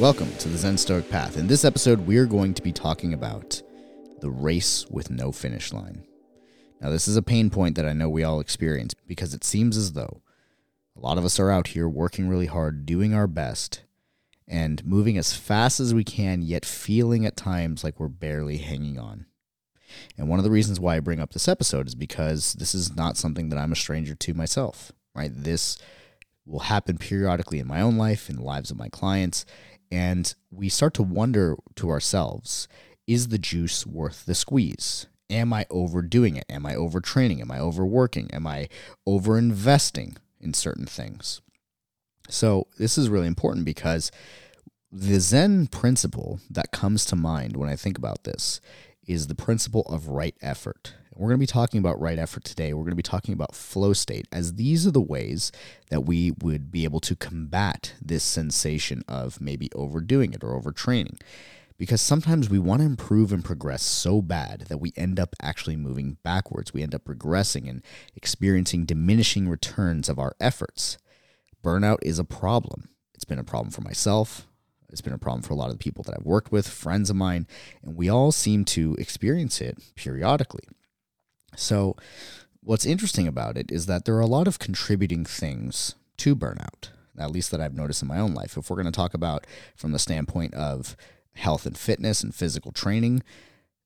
Welcome to the Zen Stoic Path. In this episode, we are going to be talking about the race with no finish line. Now, this is a pain point that I know we all experience because it seems as though a lot of us are out here working really hard, doing our best, and moving as fast as we can, yet feeling at times like we're barely hanging on. And one of the reasons why I bring up this episode is because this is not something that I'm a stranger to myself, right? This will happen periodically in my own life, in the lives of my clients, and we start to wonder to ourselves is the juice worth the squeeze? Am I overdoing it? Am I overtraining? Am I overworking? Am I overinvesting in certain things? So, this is really important because the Zen principle that comes to mind when I think about this is the principle of right effort. We're going to be talking about right effort today. We're going to be talking about flow state, as these are the ways that we would be able to combat this sensation of maybe overdoing it or overtraining. Because sometimes we want to improve and progress so bad that we end up actually moving backwards. We end up regressing and experiencing diminishing returns of our efforts. Burnout is a problem. It's been a problem for myself. It's been a problem for a lot of the people that I've worked with, friends of mine, and we all seem to experience it periodically. So, what's interesting about it is that there are a lot of contributing things to burnout, at least that I've noticed in my own life. If we're going to talk about from the standpoint of health and fitness and physical training,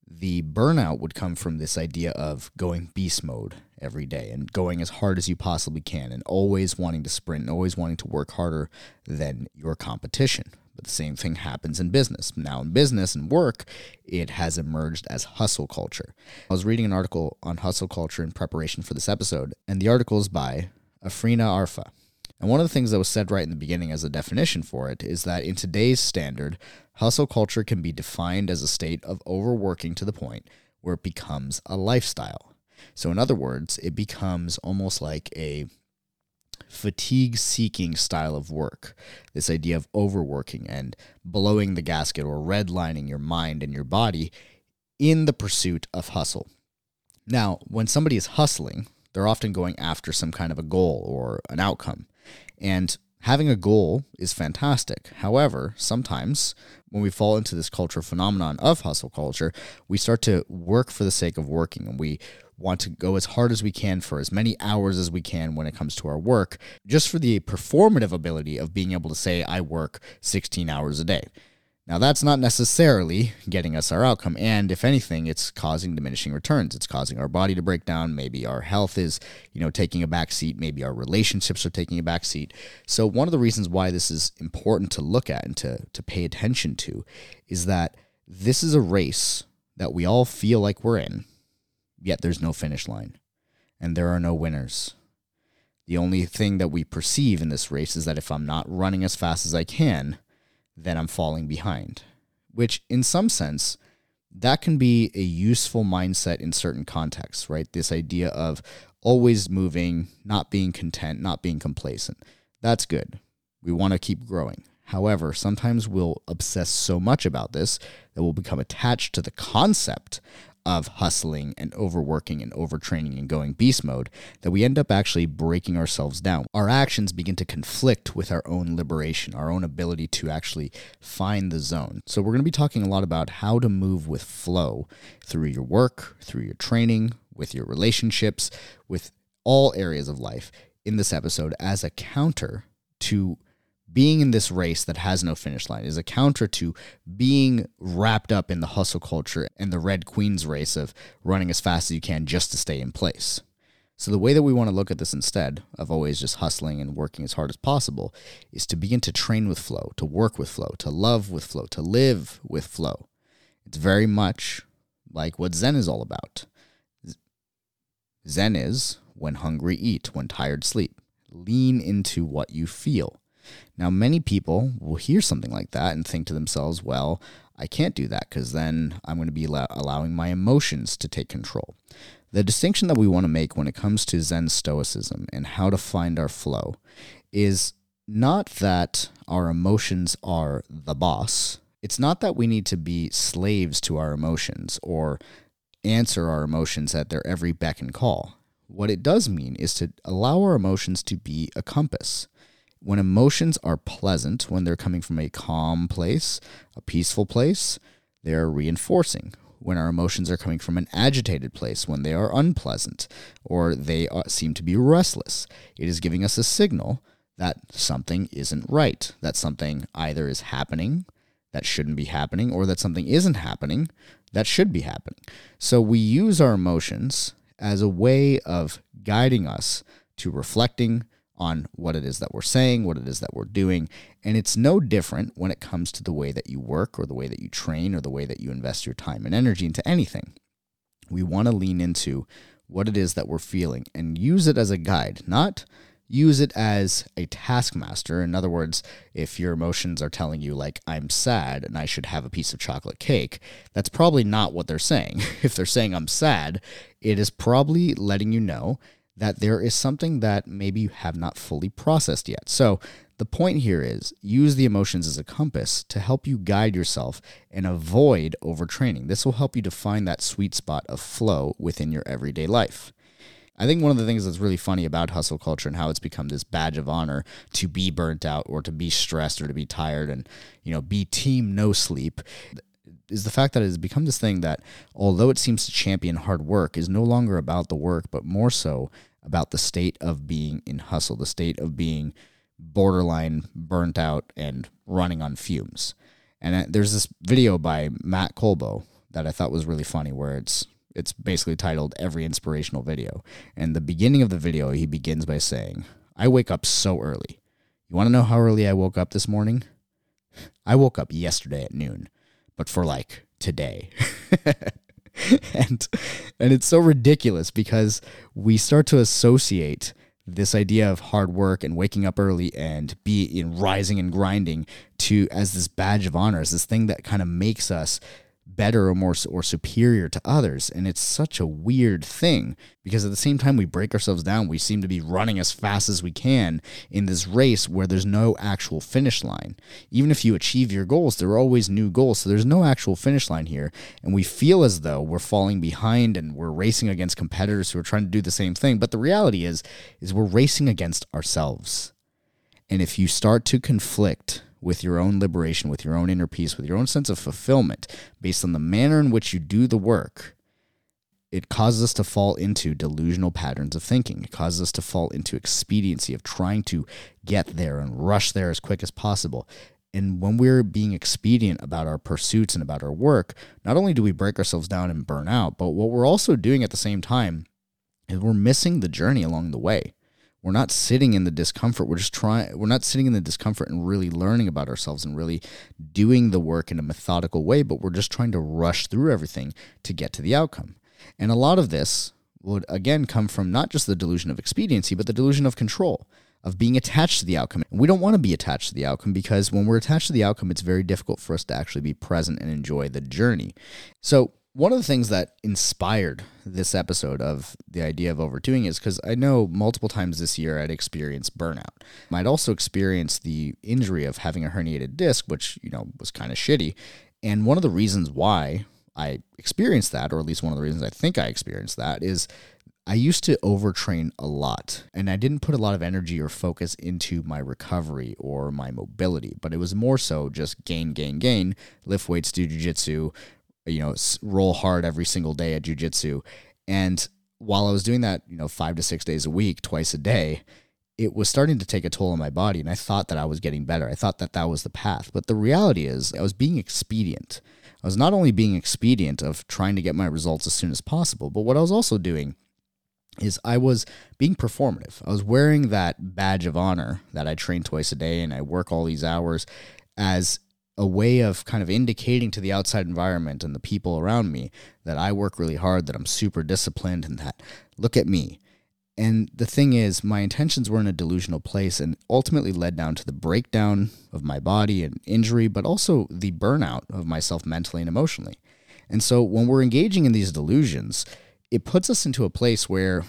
the burnout would come from this idea of going beast mode every day and going as hard as you possibly can and always wanting to sprint and always wanting to work harder than your competition. But the same thing happens in business. Now, in business and work, it has emerged as hustle culture. I was reading an article on hustle culture in preparation for this episode, and the article is by Afrina Arfa. And one of the things that was said right in the beginning as a definition for it is that in today's standard, hustle culture can be defined as a state of overworking to the point where it becomes a lifestyle. So, in other words, it becomes almost like a fatigue seeking style of work. This idea of overworking and blowing the gasket or redlining your mind and your body in the pursuit of hustle. Now, when somebody is hustling, they're often going after some kind of a goal or an outcome. And having a goal is fantastic. However, sometimes when we fall into this cultural phenomenon of hustle culture, we start to work for the sake of working and we want to go as hard as we can for as many hours as we can when it comes to our work, just for the performative ability of being able to say, I work 16 hours a day. Now, that's not necessarily getting us our outcome. And if anything, it's causing diminishing returns. It's causing our body to break down. Maybe our health is, you know, taking a back seat. Maybe our relationships are taking a back seat. So, one of the reasons why this is important to look at and to, to pay attention to is that this is a race that we all feel like we're in yet there's no finish line and there are no winners. The only thing that we perceive in this race is that if I'm not running as fast as I can, then I'm falling behind, which in some sense, that can be a useful mindset in certain contexts, right? This idea of always moving, not being content, not being complacent. That's good. We want to keep growing. However, sometimes we'll obsess so much about this that we'll become attached to the concept of hustling and overworking and overtraining and going beast mode that we end up actually breaking ourselves down. Our actions begin to conflict with our own liberation, our own ability to actually find the zone. So, we're going to be talking a lot about how to move with flow through your work, through your training, with your relationships, with all areas of life in this episode as a counter to being in this race that has no finish line is a counter to being wrapped up in the hustle culture and the Red Queen's race of running as fast as you can just to stay in place. So, the way that we want to look at this instead of always just hustling and working as hard as possible is to begin to train with flow, to work with flow, to love with flow, to live with flow. It's very much like what Zen is all about. Zen is when hungry, eat, when tired, sleep. Lean into what you feel. Now, many people will hear something like that and think to themselves, well, I can't do that because then I'm going to be allowing my emotions to take control. The distinction that we want to make when it comes to Zen Stoicism and how to find our flow is not that our emotions are the boss. It's not that we need to be slaves to our emotions or answer our emotions at their every beck and call. What it does mean is to allow our emotions to be a compass when emotions are pleasant, when they're coming from a calm place, a peaceful place, they are reinforcing. When our emotions are coming from an agitated place, when they are unpleasant, or they are, seem to be restless, it is giving us a signal that something isn't right, that something either is happening that shouldn't be happening, or that something isn't happening that should be happening. So we use our emotions as a way of guiding us to reflecting on what it is that we're saying, what it is that we're doing. And it's no different when it comes to the way that you work or the way that you train or the way that you invest your time and energy into anything. We want to lean into what it is that we're feeling and use it as a guide, not use it as a taskmaster. In other words, if your emotions are telling you, like, I'm sad and I should have a piece of chocolate cake, that's probably not what they're saying. if they're saying I'm sad, it is probably letting you know that there is something that maybe you have not fully processed yet. So, the point here is use the emotions as a compass to help you guide yourself and avoid overtraining. This will help you to find that sweet spot of flow within your everyday life. I think one of the things that's really funny about hustle culture and how it's become this badge of honor to be burnt out or to be stressed or to be tired and you know be team no sleep is the fact that it has become this thing that although it seems to champion hard work is no longer about the work but more so about the state of being in hustle, the state of being borderline burnt out and running on fumes. And uh, there's this video by Matt Colbo that I thought was really funny where it's it's basically titled Every Inspirational Video. And the beginning of the video, he begins by saying, I wake up so early. You want to know how early I woke up this morning? I woke up yesterday at noon, but for like today. and and it's so ridiculous because we start to associate this idea of hard work and waking up early and be in rising and grinding to as this badge of honor as this thing that kind of makes us better or more or superior to others and it's such a weird thing because at the same time we break ourselves down we seem to be running as fast as we can in this race where there's no actual finish line. Even if you achieve your goals there are always new goals so there's no actual finish line here and we feel as though we're falling behind and we're racing against competitors who are trying to do the same thing but the reality is is we're racing against ourselves. And if you start to conflict with your own liberation, with your own inner peace, with your own sense of fulfillment, based on the manner in which you do the work, it causes us to fall into delusional patterns of thinking. It causes us to fall into expediency of trying to get there and rush there as quick as possible. And when we're being expedient about our pursuits and about our work, not only do we break ourselves down and burn out, but what we're also doing at the same time is we're missing the journey along the way we're not sitting in the discomfort we're just trying we're not sitting in the discomfort and really learning about ourselves and really doing the work in a methodical way but we're just trying to rush through everything to get to the outcome and a lot of this would again come from not just the delusion of expediency but the delusion of control of being attached to the outcome. And we don't want to be attached to the outcome because when we're attached to the outcome, it's very difficult for us to actually be present and enjoy the journey. So, one of the things that inspired this episode of the idea of overdoing is because I know multiple times this year I'd experienced burnout. I'd also experienced the injury of having a herniated disc, which, you know, was kind of shitty. And one of the reasons why I experienced that, or at least one of the reasons I think I experienced that, is I used to overtrain a lot and I didn't put a lot of energy or focus into my recovery or my mobility, but it was more so just gain, gain, gain, lift weights, do jujitsu, you know, roll hard every single day at jujitsu. And while I was doing that, you know, five to six days a week, twice a day, it was starting to take a toll on my body. And I thought that I was getting better. I thought that that was the path. But the reality is, I was being expedient. I was not only being expedient of trying to get my results as soon as possible, but what I was also doing is I was being performative. I was wearing that badge of honor that I train twice a day and I work all these hours as a way of kind of indicating to the outside environment and the people around me that I work really hard, that I'm super disciplined, and that look at me. And the thing is, my intentions were in a delusional place and ultimately led down to the breakdown of my body and injury, but also the burnout of myself mentally and emotionally. And so when we're engaging in these delusions, it puts us into a place where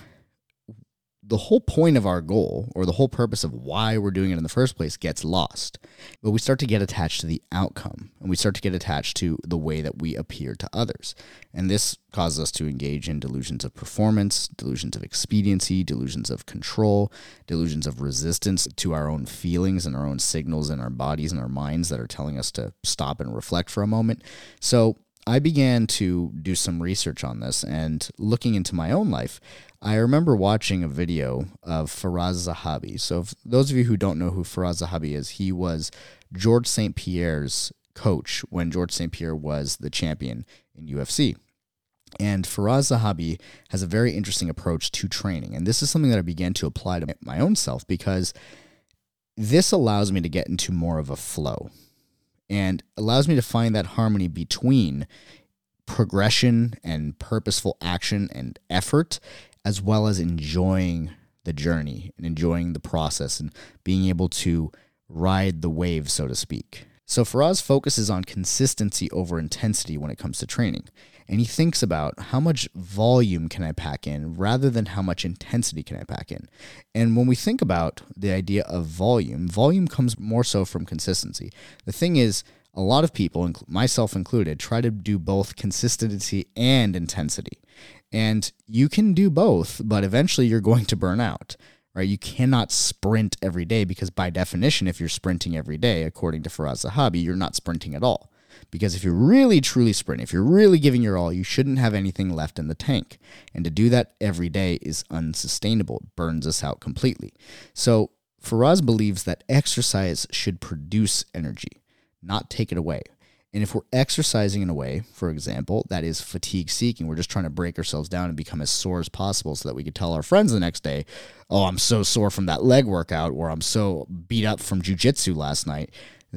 the whole point of our goal or the whole purpose of why we're doing it in the first place gets lost. But we start to get attached to the outcome and we start to get attached to the way that we appear to others. And this causes us to engage in delusions of performance, delusions of expediency, delusions of control, delusions of resistance to our own feelings and our own signals in our bodies and our minds that are telling us to stop and reflect for a moment. So, I began to do some research on this and looking into my own life, I remember watching a video of Firas Zahabi. So, those of you who don't know who Firas Zahabi is, he was George St. Pierre's coach when George St. Pierre was the champion in UFC. And Firas Zahabi has a very interesting approach to training. And this is something that I began to apply to my own self because this allows me to get into more of a flow and allows me to find that harmony between progression and purposeful action and effort as well as enjoying the journey and enjoying the process and being able to ride the wave, so to speak. So Firas focuses on consistency over intensity when it comes to training. And he thinks about how much volume can I pack in rather than how much intensity can I pack in. And when we think about the idea of volume, volume comes more so from consistency. The thing is, a lot of people, myself included, try to do both consistency and intensity. And you can do both, but eventually you're going to burn out, right? You cannot sprint every day because, by definition, if you're sprinting every day, according to Firas Zahabi, you're not sprinting at all. Because if you're really truly sprinting, if you're really giving your all, you shouldn't have anything left in the tank. And to do that every day is unsustainable. It burns us out completely. So Firas believes that exercise should produce energy, not take it away. And if we're exercising in a way, for example, that is fatigue seeking, we're just trying to break ourselves down and become as sore as possible so that we could tell our friends the next day, oh, I'm so sore from that leg workout, or I'm so beat up from jujitsu last night,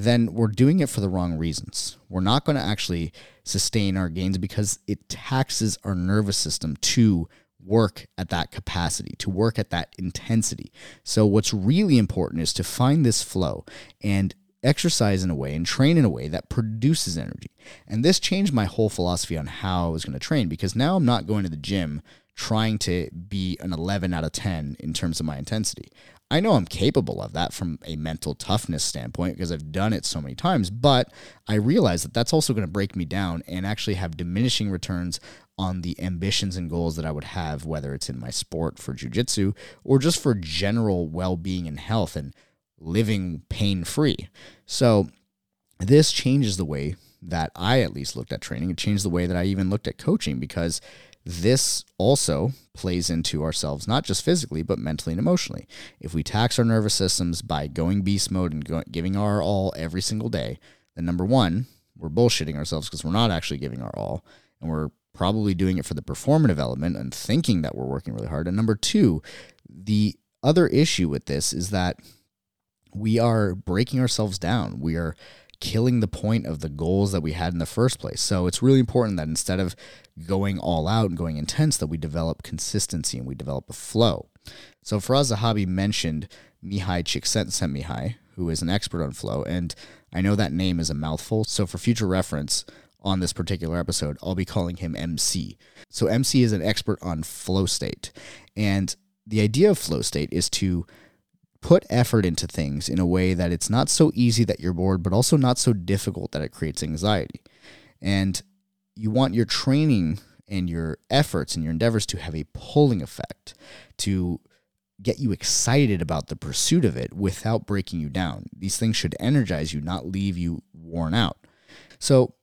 then we're doing it for the wrong reasons. We're not going to actually sustain our gains because it taxes our nervous system to work at that capacity, to work at that intensity. So, what's really important is to find this flow and exercise in a way and train in a way that produces energy. And this changed my whole philosophy on how I was going to train because now I'm not going to the gym trying to be an 11 out of 10 in terms of my intensity. I know I'm capable of that from a mental toughness standpoint because I've done it so many times, but I realize that that's also going to break me down and actually have diminishing returns on the ambitions and goals that I would have, whether it's in my sport for jujitsu or just for general well being and health and living pain free. So, this changes the way that I at least looked at training. It changed the way that I even looked at coaching because this also plays into ourselves, not just physically, but mentally and emotionally. If we tax our nervous systems by going beast mode and go, giving our all every single day, then number one, we're bullshitting ourselves because we're not actually giving our all. And we're probably doing it for the performative element and thinking that we're working really hard. And number two, the other issue with this is that we are breaking ourselves down. We are killing the point of the goals that we had in the first place. So it's really important that instead of going all out and going intense, that we develop consistency and we develop a flow. So Firas Zahabi mentioned Mihaly Csikszentmihalyi, who is an expert on flow, and I know that name is a mouthful. So for future reference on this particular episode, I'll be calling him MC. So MC is an expert on flow state, and the idea of flow state is to put effort into things in a way that it's not so easy that you're bored, but also not so difficult that it creates anxiety. And you want your training and your efforts and your endeavors to have a pulling effect, to get you excited about the pursuit of it without breaking you down. These things should energize you, not leave you worn out. So,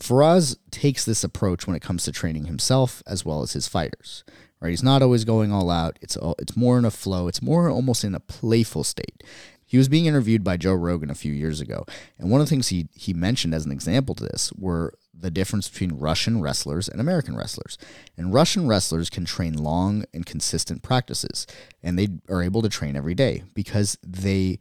Firas takes this approach when it comes to training himself as well as his fighters right? He's not always going all out. It's all, it's more in a flow. It's more almost in a playful state. He was being interviewed by Joe Rogan a few years ago, and one of the things he he mentioned as an example to this were the difference between Russian wrestlers and American wrestlers. And Russian wrestlers can train long and consistent practices, and they are able to train every day because they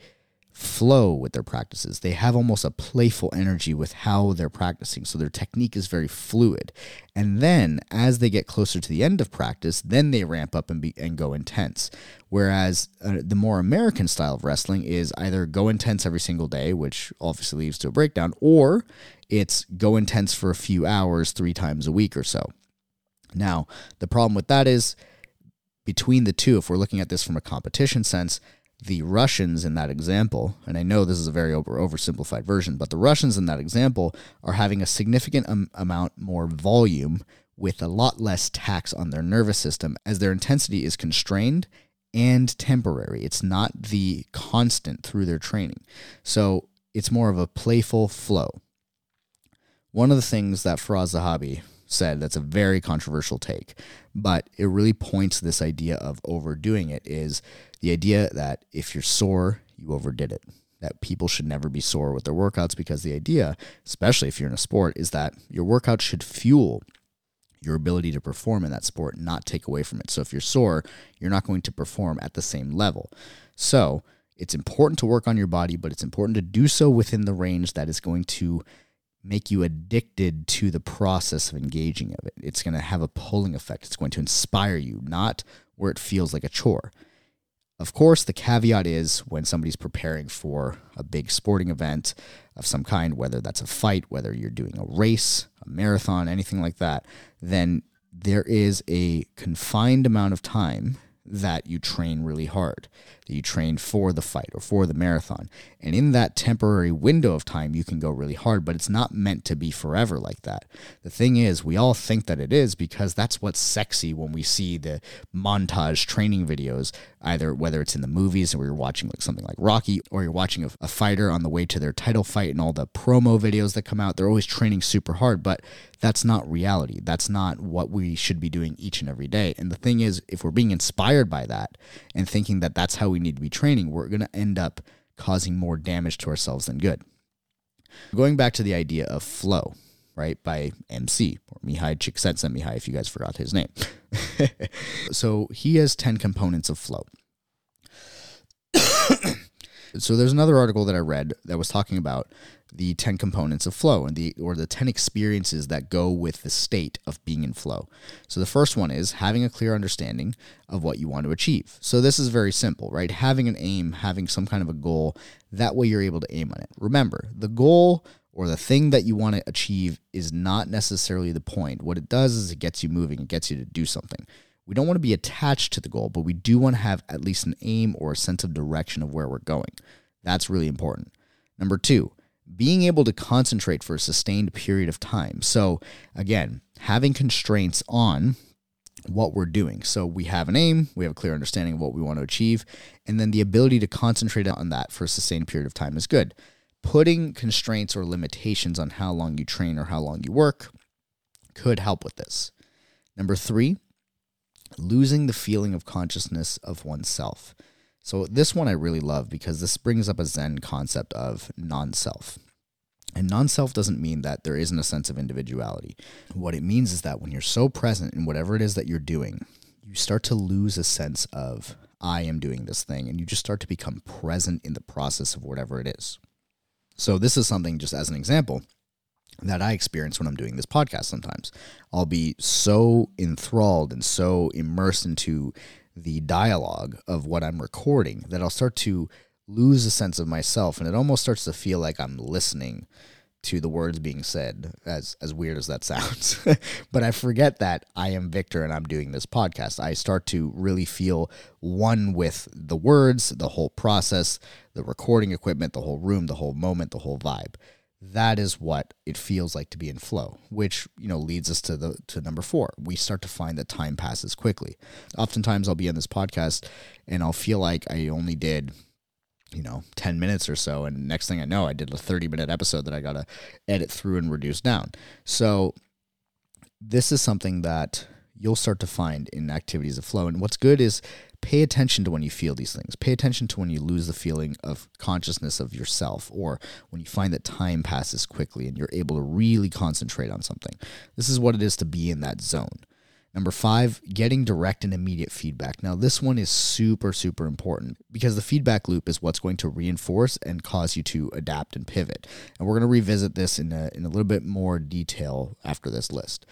flow with their practices. They have almost a playful energy with how they're practicing. So their technique is very fluid. And then as they get closer to the end of practice, then they ramp up and be and go intense. Whereas uh, the more American style of wrestling is either go intense every single day, which obviously leads to a breakdown, or it's go intense for a few hours 3 times a week or so. Now, the problem with that is between the two, if we're looking at this from a competition sense, the Russians in that example, and I know this is a very over, oversimplified version, but the Russians in that example are having a significant amount more volume with a lot less tax on their nervous system as their intensity is constrained and temporary. It's not the constant through their training. So it's more of a playful flow. One of the things that Firas Zahabi said that's a very controversial take, but it really points this idea of overdoing it is the idea that if you're sore, you overdid it. That people should never be sore with their workouts because the idea, especially if you're in a sport, is that your workout should fuel your ability to perform in that sport, not take away from it. So if you're sore, you're not going to perform at the same level. So it's important to work on your body, but it's important to do so within the range that is going to make you addicted to the process of engaging of it. It's going to have a pulling effect. It's going to inspire you, not where it feels like a chore. Of course, the caveat is when somebody's preparing for a big sporting event of some kind, whether that's a fight, whether you're doing a race, a marathon, anything like that, then there is a confined amount of time that you train really hard, that you train for the fight or for the marathon. And in that temporary window of time, you can go really hard, but it's not meant to be forever like that. The thing is, we all think that it is because that's what's sexy when we see the montage training videos, either whether it's in the movies or you're watching like something like Rocky or you're watching a, a fighter on the way to their title fight and all the promo videos that come out. They're always training super hard, but that's not reality. That's not what we should be doing each and every day. And the thing is, if we're being inspired by that and thinking that that's how we need to be training, we're going to end up causing more damage to ourselves than good. Going back to the idea of flow, right, by MC or Mihaly Csikszentmihalyi, if you guys forgot his name. so he has 10 components of flow. so there's another article that I read that was talking about the 10 components of flow and the or the 10 experiences that go with the state of being in flow. So the first one is having a clear understanding of what you want to achieve. So this is very simple, right? Having an aim, having some kind of a goal, that way you're able to aim on it. Remember, the goal or the thing that you want to achieve is not necessarily the point. What it does is it gets you moving, it gets you to do something. We don't want to be attached to the goal, but we do want to have at least an aim or a sense of direction of where we're going. That's really important. Number two, being able to concentrate for a sustained period of time. So, again, having constraints on what we're doing. So, we have an aim, we have a clear understanding of what we want to achieve, and then the ability to concentrate on that for a sustained period of time is good. Putting constraints or limitations on how long you train or how long you work could help with this. Number three, losing the feeling of consciousness of oneself. So, this one I really love because this brings up a Zen concept of non self. And non self doesn't mean that there isn't a sense of individuality. What it means is that when you're so present in whatever it is that you're doing, you start to lose a sense of, I am doing this thing, and you just start to become present in the process of whatever it is. So, this is something, just as an example, that I experience when I'm doing this podcast sometimes. I'll be so enthralled and so immersed into the dialogue of what I'm recording that I'll start to lose a sense of myself and it almost starts to feel like I'm listening to the words being said as as weird as that sounds. But i forget that i am victor and i'm doing this podcast. I start to really feel one with the words the whole process the recording equipment the whole room the whole moment the whole vibe that is what it feels like to be in flow which you know leads us to the to number four. We start to find that time passes quickly. Oftentimes i'll be on this podcast and i'll feel like i only did you know 10 minutes or so and next thing i know i did a 30 minute episode that i gotta edit through and reduce down. So this is something that you'll start to find in activities of flow. And what's good is pay attention to when you feel these things. Pay attention to when you lose the feeling of consciousness of yourself or when you find that time passes quickly and you're able to really concentrate on something. This is what it is to be in that zone. Number five, getting direct and immediate feedback. Now, this one is super, super important because the feedback loop is what's going to reinforce and cause you to adapt and pivot. And we're going to revisit this in a, in a little bit more detail after this list.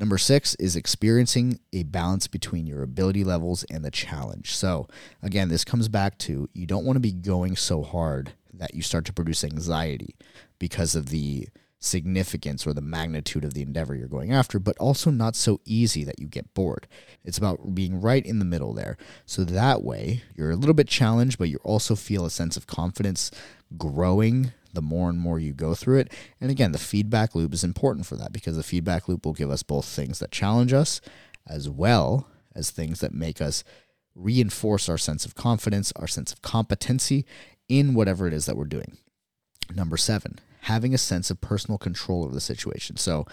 Number six is experiencing a balance between your ability levels and the challenge. So, again, this comes back to you don't want to be going so hard that you start to produce anxiety because of the significance or the magnitude of the endeavor you're going after, but also not so easy that you get bored. It's about being right in the middle there. So that way, you're a little bit challenged, but you also feel a sense of confidence growing the more and more you go through it. And again, the feedback loop is important for that because the feedback loop will give us both things that challenge us as well as things that make us reinforce our sense of confidence, our sense of competency in whatever it is that we're doing. Number seven, having a sense of personal control over the situation. So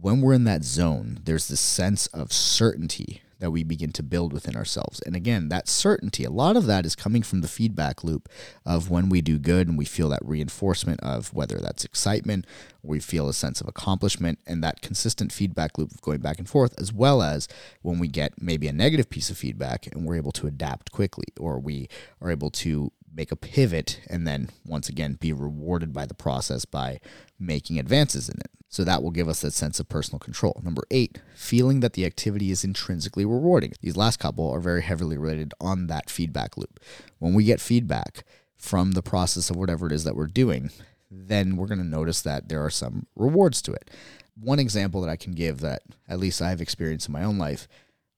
when we're in that zone, there's this sense of certainty that we begin to build within ourselves. And again, that certainty, a lot of that is coming from the feedback loop of when we do good and we feel that reinforcement of whether that's excitement, we feel a sense of accomplishment, and that consistent feedback loop of going back and forth, as well as when we get maybe a negative piece of feedback and we're able to adapt quickly, or we are able to make a pivot and then once again be rewarded by the process by making advances in it. So that will give us that sense of personal control. Number eight, feeling that the activity is intrinsically rewarding. These last couple are very heavily related on that feedback loop. When we get feedback from the process of whatever it is that we're doing, then we're going to notice that there are some rewards to it. One example that I can give that at least I've experienced in my own life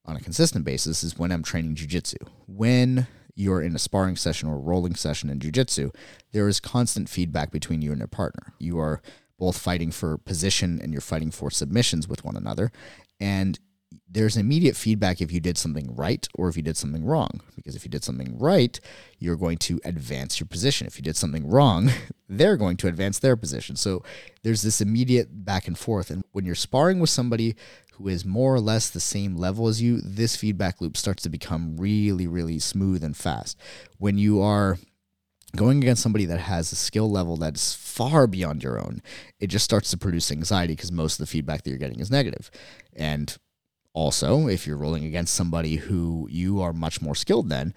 on a consistent basis is when I'm training jujitsu. When you're in a sparring session or rolling session in jujitsu, there is constant feedback between you and your partner. You are both fighting for position and you're fighting for submissions with one another. And there's immediate feedback if you did something right or if you did something wrong. Because if you did something right, you're going to advance your position. If you did something wrong, they're going to advance their position. So there's this immediate back and forth. And when you're sparring with somebody who is more or less the same level as you, this feedback loop starts to become really, really smooth and fast. When you are going against somebody that has a skill level that's far beyond your own, it just starts to produce anxiety because most of the feedback that you're getting is negative. And also, if you're rolling against somebody who you are much more skilled than,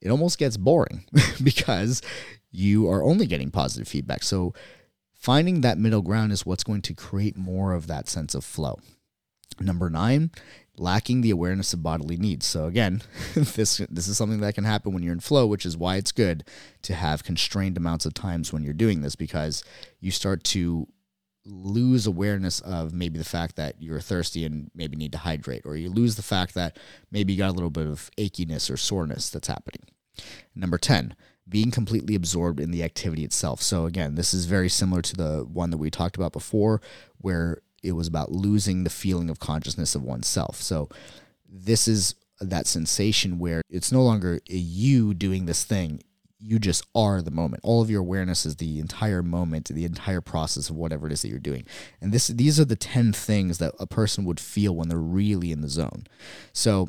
it almost gets boring because you are only getting positive feedback. So, finding that middle ground is what's going to create more of that sense of flow. Number nine, lacking the awareness of bodily needs. So again, this this is something that can happen when you're in flow, which is why it's good to have constrained amounts of times when you're doing this because you start to lose awareness of maybe the fact that you're thirsty and maybe need to hydrate or you lose the fact that maybe you got a little bit of achiness or soreness that's happening. Number 10, being completely absorbed in the activity itself. So again, this is very similar to the one that we talked about before where it was about losing the feeling of consciousness of oneself. So this is that sensation where it's no longer you doing this thing. You just are the moment. All of your awareness is the entire moment, the entire process of whatever it is that you're doing. And this these are the 10 things that a person would feel when they're really in the zone. So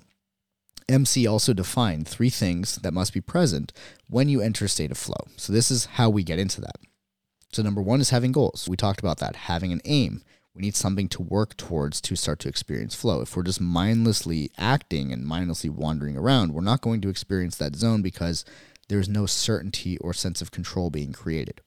MC also defined three things that must be present when you enter a state of flow. So this is how we get into that. So number 1 is having goals. We talked about that, having an aim. We need something to work towards to start to experience flow. If we're just mindlessly acting and mindlessly wandering around, we're not going to experience that zone because there's no certainty or sense of control being created.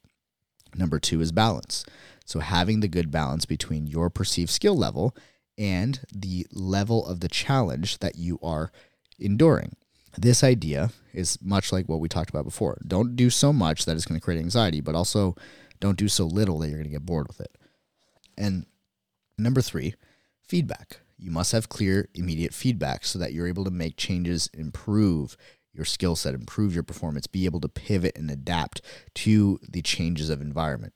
Number two is balance. So, having the good balance between your perceived skill level and the level of the challenge that you are enduring. This idea is much like what we talked about before. Don't do so much that is going to create anxiety, but also don't do so little that you're going to get bored with it. And Number three, feedback. You must have clear, immediate feedback so that you're able to make changes, improve your skill set, improve your performance, be able to pivot and adapt to the changes of environment.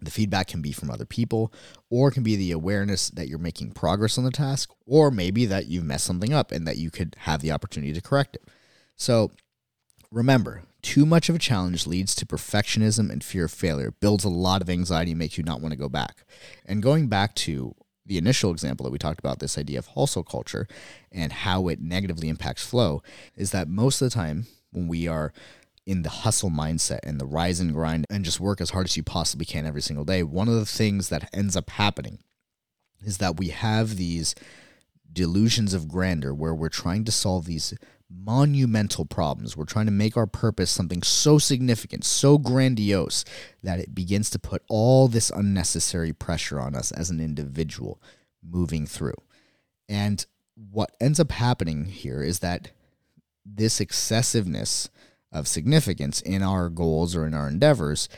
The feedback can be from other people, or can be the awareness that you're making progress on the task, or maybe that you've messed something up and that you could have the opportunity to correct it. So remember, too much of a challenge leads to perfectionism and fear of failure, builds a lot of anxiety, and makes you not want to go back. And going back to the initial example that we talked about, this idea of hustle culture and how it negatively impacts flow, is that most of the time when we are in the hustle mindset and the rise and grind and just work as hard as you possibly can every single day, one of the things that ends up happening is that we have these delusions of grandeur where we're trying to solve these monumental problems. We're trying to make our purpose something so significant, so grandiose, that it begins to put all this unnecessary pressure on us as an individual moving through. And what ends up happening here is that this excessiveness of significance in our goals or in our endeavors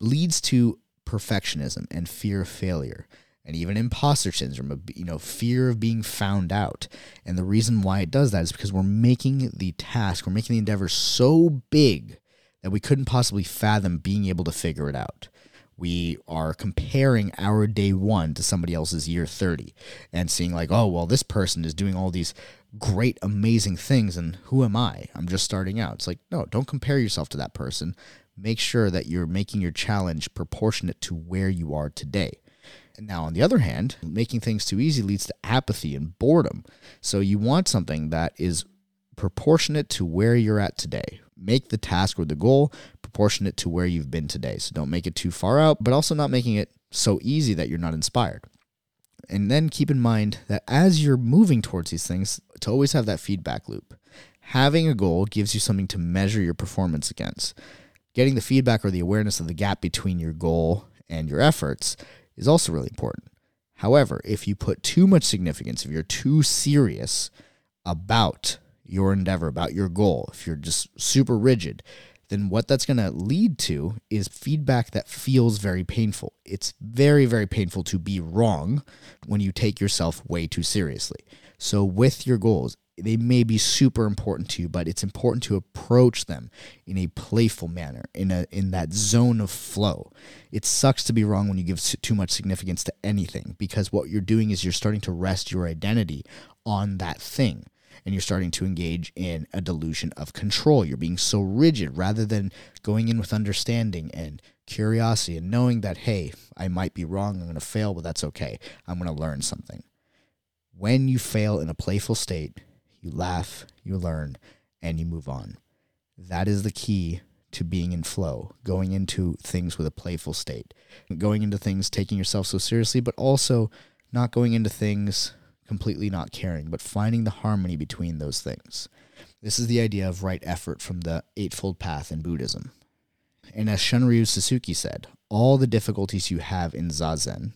leads to perfectionism and fear of failure and even imposter syndrome of you know fear of being found out. And the reason why it does that is because we're making the task we're making the endeavor so big that we couldn't possibly fathom being able to figure it out. We are comparing our day one to somebody else's year 30 and seeing like oh well this person is doing all these great amazing things and who am i? I'm just starting out. It's like no don't compare yourself to that person. Make sure that you're making your challenge proportionate to where you are today now on the other hand making things too easy leads to apathy and boredom so you want something that is proportionate to where you're at today make the task or the goal proportionate to where you've been today. So don't make it too far out, but also not making it so easy that you're not inspired. And then keep in mind that as you're moving towards these things, to always have that feedback loop. Having a goal gives you something to measure your performance against. Getting the feedback or the awareness of the gap between your goal and your efforts is also really important. However, if you put too much significance, if you're too serious about your endeavor, about your goal, if you're just super rigid, then what that's going to lead to is feedback that feels very painful. It's very, very painful to be wrong when you take yourself way too seriously. So, with your goals, they may be super important to you, but it's important to approach them in a playful manner, in a in that zone of flow. It sucks to be wrong when you give too much significance to anything because what you're doing is you're starting to rest your identity on that thing and you're starting to engage in a delusion of control. You're being so rigid rather than going in with understanding and curiosity and knowing that, hey, I might be wrong, I'm going to fail, but that's okay. I'm going to learn something. When you fail in a playful state, you laugh, you learn, and you move on. That is the key to being in flow, going into things with a playful state, going into things taking yourself so seriously, but also not going into things completely not caring, but finding the harmony between those things. This is the idea of right effort from the Eightfold Path in Buddhism. And as Shunryu Suzuki said, all the difficulties you have in Zazen,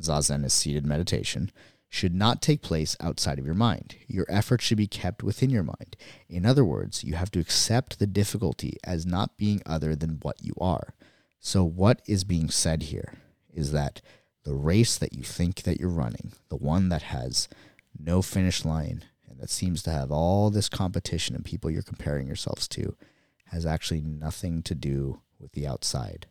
Zazen is seated meditation, should not take place outside of your mind. Your effort should be kept within your mind. In other words, you have to accept the difficulty as not being other than what you are. So, what is being said here is that the race that you think that you're running, the one that has no finish line and that seems to have all this competition and people you're comparing yourselves to, has actually nothing to do with the outside.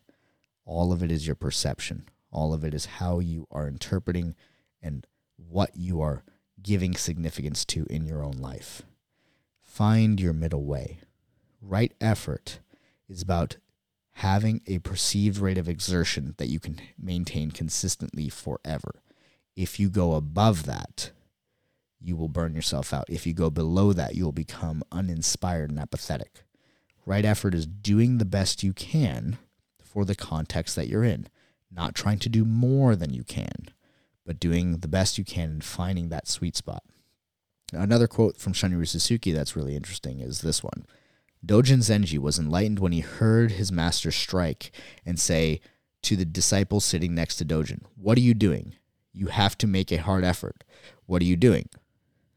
All of it is your perception. All of it is how you are interpreting and what you are giving significance to in your own life. Find your middle way. Right effort is about having a perceived rate of exertion that you can maintain consistently forever. If you go above that, you will burn yourself out. If you go below that, you will become uninspired and apathetic. Right effort is doing the best you can for the context that you're in, not trying to do more than you can, but doing the best you can and finding that sweet spot. Another quote from Shunryu Suzuki that's really interesting is this one. Dogen Zenji was enlightened when he heard his master strike and say to the disciple sitting next to Dojin, What are you doing? You have to make a hard effort. What are you doing?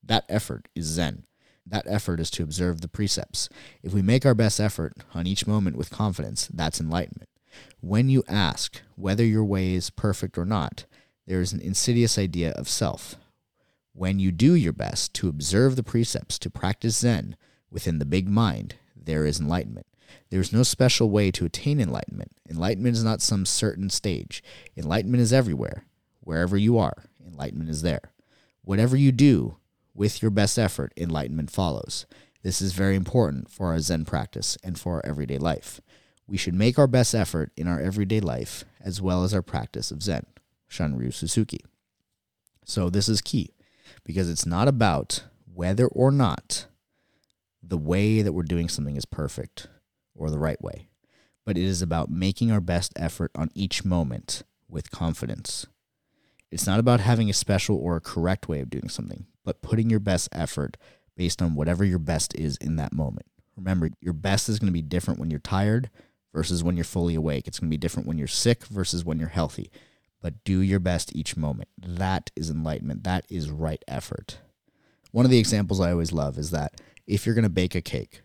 That effort is Zen. That effort is to observe the precepts. If we make our best effort on each moment with confidence, that's enlightenment. When you ask whether your way is perfect or not, there is an insidious idea of self. When you do your best to observe the precepts, to practice Zen within the big mind, there is enlightenment. There is no special way to attain enlightenment. Enlightenment is not some certain stage. Enlightenment is everywhere. Wherever you are, enlightenment is there. Whatever you do with your best effort, enlightenment follows. This is very important for our Zen practice and for our everyday life. We should make our best effort in our everyday life as well as our practice of Zen. Shunryu Suzuki. So, this is key because it's not about whether or not the way that we're doing something is perfect or the right way, but it is about making our best effort on each moment with confidence. It's not about having a special or a correct way of doing something, but putting your best effort based on whatever your best is in that moment. Remember, your best is going to be different when you're tired versus when you're fully awake. It's going to be different when you're sick versus when you're healthy. But do your best each moment. That is enlightenment. That is right effort. One of the examples I always love is that if you're going to bake a cake,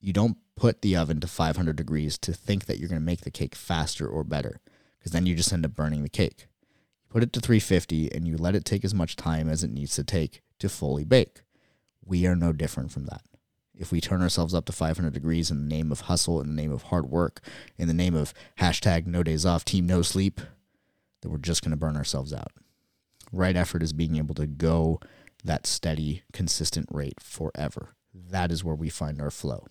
you don't put the oven to 500 degrees to think that you're going to make the cake faster or better because then you just end up burning the cake. You put it to 350 and you let it take as much time as it needs to take to fully bake. We are no different from that. If we turn ourselves up to 500 degrees in the name of hustle, in the name of hard work, in the name of hashtag no days off, team no sleep, then we're just going to burn ourselves out. Right effort is being able to go that steady, consistent rate forever. That is where we find our flow.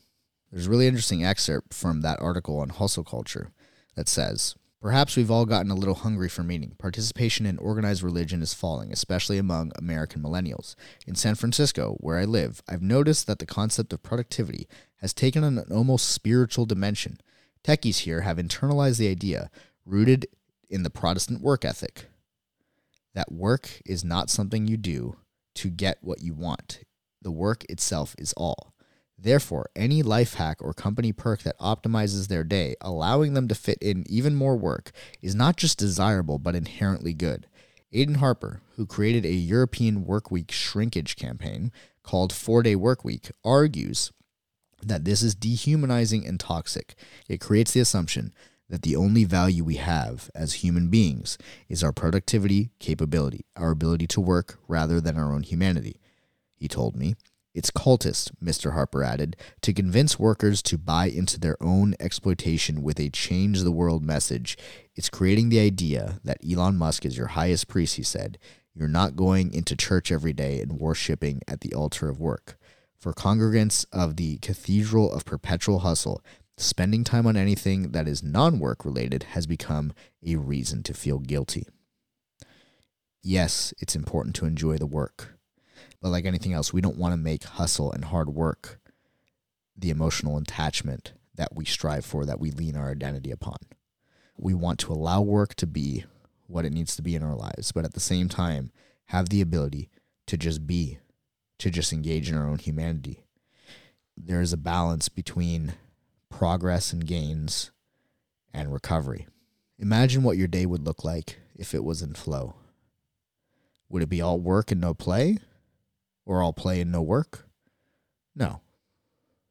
There's a really interesting excerpt from that article on hustle culture that says, Perhaps we've all gotten a little hungry for meaning. Participation in organized religion is falling, especially among American millennials. In San Francisco, where I live, I've noticed that the concept of productivity has taken on an almost spiritual dimension. Techies here have internalized the idea, rooted in the Protestant work ethic, that work is not something you do to get what you want. The work itself is all. Therefore, any life hack or company perk that optimizes their day, allowing them to fit in even more work, is not just desirable but inherently good. Aidan Harper, who created a European workweek shrinkage campaign called Four Day Workweek, argues that this is dehumanizing and toxic. It creates the assumption that the only value we have as human beings is our productivity capability, our ability to work rather than our own humanity. He told me, it's cultist, Mr. Harper added, to convince workers to buy into their own exploitation with a change the world message. It's creating the idea that Elon Musk is your highest priest, he said. You're not going into church every day and worshiping at the altar of work. For congregants of the Cathedral of Perpetual Hustle, spending time on anything that is non work related has become a reason to feel guilty. Yes, it's important to enjoy the work but like anything else, we don't want to make hustle and hard work the emotional attachment that we strive for, that we lean our identity upon. We want to allow work to be what it needs to be in our lives, but at the same time, have the ability to just be, to just engage in our own humanity. There is a balance between progress and gains and recovery. Imagine what your day would look like if it was in flow. Would it be all work and no play? or all play and no work? No.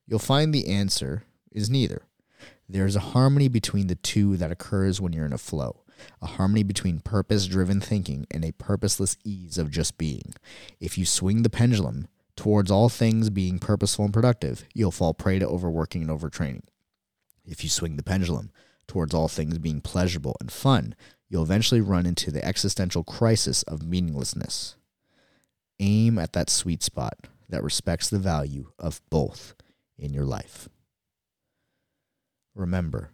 You'll find the answer is neither. There is a harmony between the two that occurs when you're in a flow, a harmony between purpose driven thinking and a purposeless ease of just being. If you swing the pendulum towards all things being purposeful and productive, you'll fall prey to overworking and overtraining. If you swing the pendulum towards all things being pleasurable and fun, you'll eventually run into the existential crisis of meaninglessness aim at that sweet spot that respects the value of both in your life. Remember,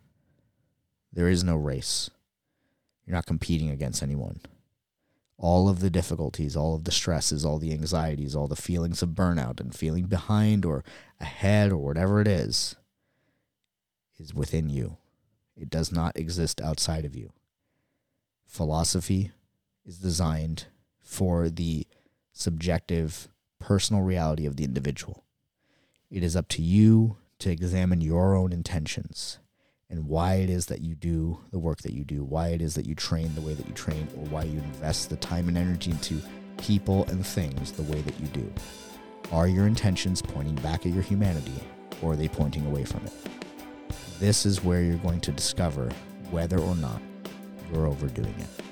there is no race. You're not competing against anyone. All of the difficulties, all of the stresses, all the anxieties, all the feelings of burnout and feeling behind or ahead or whatever it is, is within you. It does not exist outside of you. Philosophy is designed for the subjective, personal reality of the individual. It is up to you to examine your own intentions and why it is that you do the work that you do, why it is that you train the way that you train, or why you invest the time and energy into people and things the way that you do. Are your intentions pointing back at your humanity, or are they pointing away from it? This is where you're going to discover whether or not you're overdoing it.